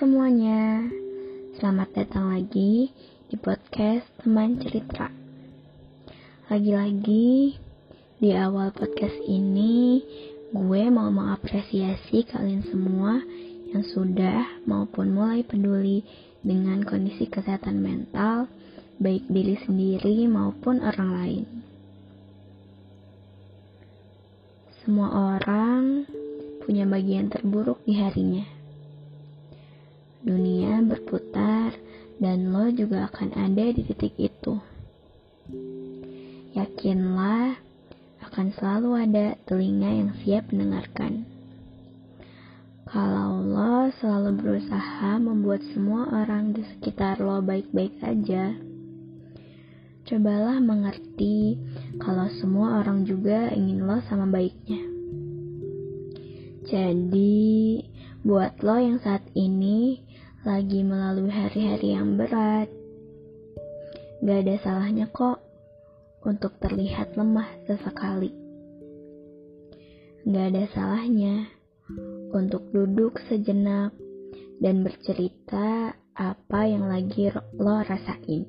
semuanya, selamat datang lagi di podcast Teman Cerita. Lagi-lagi di awal podcast ini, gue mau mengapresiasi kalian semua yang sudah maupun mulai peduli dengan kondisi kesehatan mental, baik diri sendiri maupun orang lain. Semua orang punya bagian terburuk di harinya Dunia berputar dan lo juga akan ada di titik itu. Yakinlah akan selalu ada telinga yang siap mendengarkan. Kalau lo selalu berusaha membuat semua orang di sekitar lo baik-baik aja, cobalah mengerti kalau semua orang juga ingin lo sama baiknya. Jadi, buat lo yang saat ini lagi melalui hari-hari yang berat. Gak ada salahnya kok untuk terlihat lemah sesekali. Gak ada salahnya untuk duduk sejenak dan bercerita apa yang lagi lo rasain.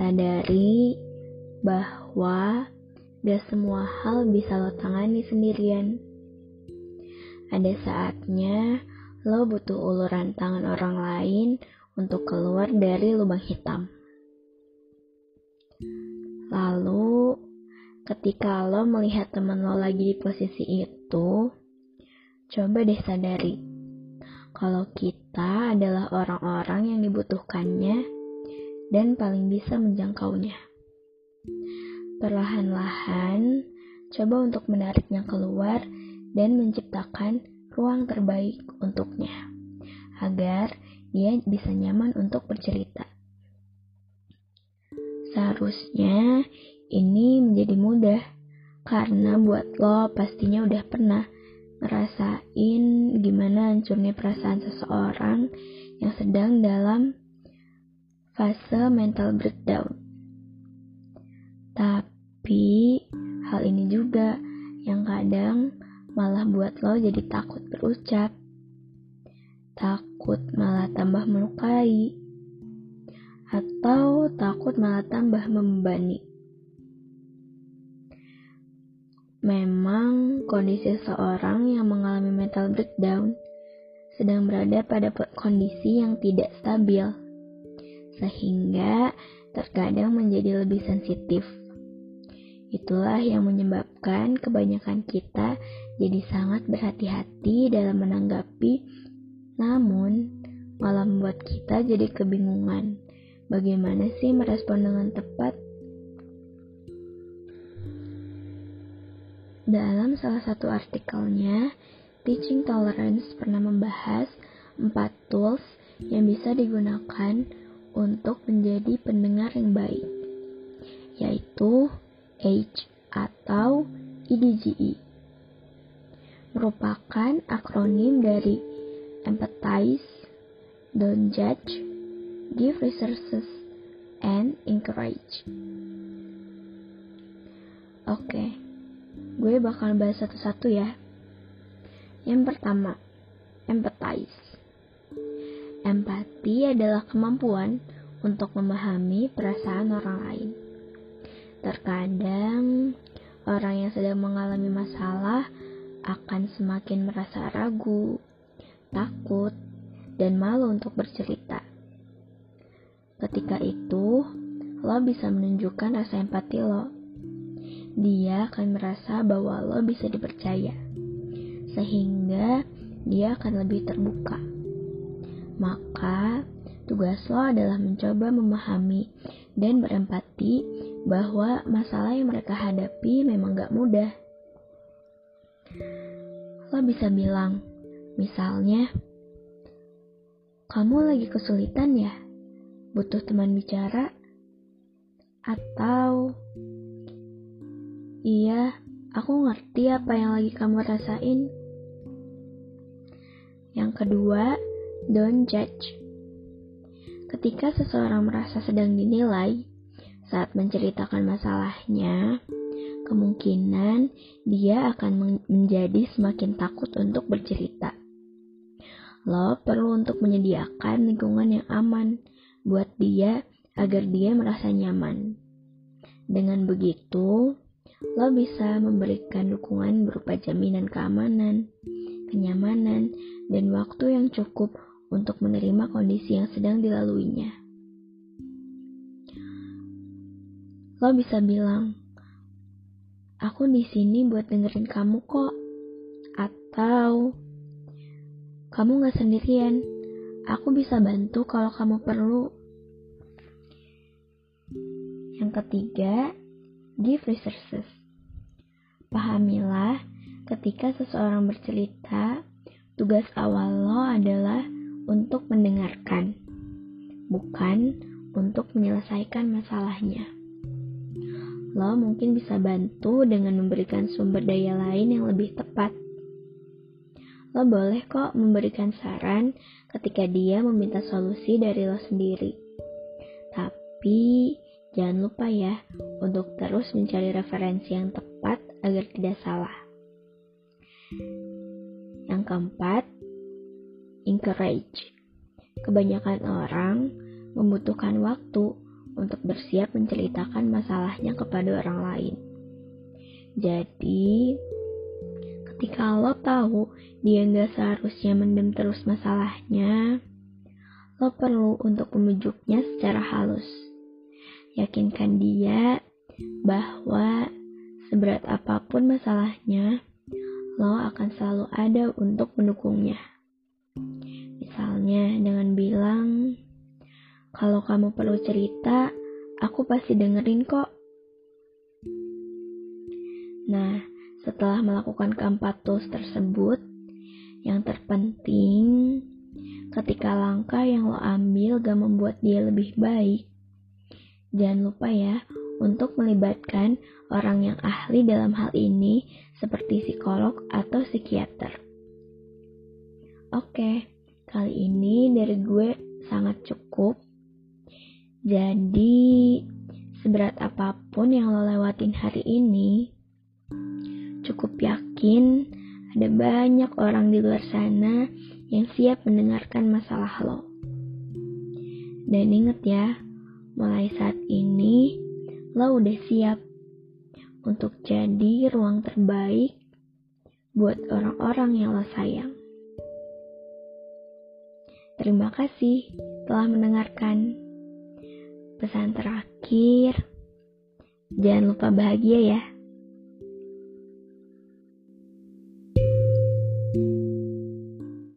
Sadari bahwa gak semua hal bisa lo tangani sendirian. Ada saatnya lo butuh uluran tangan orang lain untuk keluar dari lubang hitam. Lalu, ketika lo melihat teman lo lagi di posisi itu, coba deh sadari kalau kita adalah orang-orang yang dibutuhkannya dan paling bisa menjangkaunya. Perlahan-lahan, coba untuk menariknya keluar dan menciptakan ruang terbaik untuknya, agar dia bisa nyaman untuk bercerita. Seharusnya ini menjadi mudah, karena buat lo pastinya udah pernah ngerasain gimana hancurnya perasaan seseorang yang sedang dalam fase mental breakdown. Tapi hal ini juga yang kadang malah buat lo jadi takut berucap. Takut malah tambah melukai. Atau takut malah tambah membebani. Memang kondisi seorang yang mengalami mental breakdown sedang berada pada kondisi yang tidak stabil, sehingga terkadang menjadi lebih sensitif Itulah yang menyebabkan kebanyakan kita jadi sangat berhati-hati dalam menanggapi, namun malah membuat kita jadi kebingungan. Bagaimana sih merespon dengan tepat? Dalam salah satu artikelnya, Teaching Tolerance pernah membahas empat tools yang bisa digunakan untuk menjadi pendengar yang baik, yaitu H atau IDGE merupakan akronim dari Empathize, Don't Judge, Give Resources, and Encourage. Oke, gue bakal bahas satu-satu ya. Yang pertama, empathize. Empati adalah kemampuan untuk memahami perasaan orang lain. Terkadang orang yang sedang mengalami masalah akan semakin merasa ragu, takut, dan malu untuk bercerita. Ketika itu, lo bisa menunjukkan rasa empati lo. Dia akan merasa bahwa lo bisa dipercaya, sehingga dia akan lebih terbuka. Maka, tugas lo adalah mencoba memahami dan berempati bahwa masalah yang mereka hadapi memang gak mudah. Lo bisa bilang, misalnya, kamu lagi kesulitan ya? Butuh teman bicara? Atau, iya, aku ngerti apa yang lagi kamu rasain. Yang kedua, don't judge. Ketika seseorang merasa sedang dinilai, saat menceritakan masalahnya, kemungkinan dia akan menjadi semakin takut untuk bercerita. lo perlu untuk menyediakan lingkungan yang aman buat dia agar dia merasa nyaman. Dengan begitu, lo bisa memberikan dukungan berupa jaminan keamanan, kenyamanan, dan waktu yang cukup untuk menerima kondisi yang sedang dilaluinya. Lo bisa bilang, aku di sini buat dengerin kamu kok. Atau, kamu gak sendirian. Aku bisa bantu kalau kamu perlu. Yang ketiga, give resources. Pahamilah, ketika seseorang bercerita, tugas awal lo adalah untuk mendengarkan, bukan untuk menyelesaikan masalahnya lo mungkin bisa bantu dengan memberikan sumber daya lain yang lebih tepat. Lo boleh kok memberikan saran ketika dia meminta solusi dari lo sendiri. Tapi jangan lupa ya untuk terus mencari referensi yang tepat agar tidak salah. Yang keempat, encourage. Kebanyakan orang membutuhkan waktu untuk bersiap menceritakan masalahnya kepada orang lain. Jadi, ketika lo tahu dia nggak seharusnya mendem terus masalahnya, lo perlu untuk memujuknya secara halus. Yakinkan dia bahwa seberat apa pun masalahnya, lo akan selalu ada untuk mendukungnya. Misalnya dengan bilang, kalau kamu perlu cerita, aku pasti dengerin kok. Nah, setelah melakukan keempat tools tersebut, yang terpenting ketika langkah yang lo ambil gak membuat dia lebih baik. Jangan lupa ya untuk melibatkan orang yang ahli dalam hal ini seperti psikolog atau psikiater. Oke, kali ini dari gue sangat cukup. Jadi, seberat apa pun yang lo lewatin hari ini, cukup yakin ada banyak orang di luar sana yang siap mendengarkan masalah lo. Dan inget ya, mulai saat ini lo udah siap untuk jadi ruang terbaik buat orang-orang yang lo sayang. Terima kasih telah mendengarkan. Pesan terakhir, jangan lupa bahagia ya.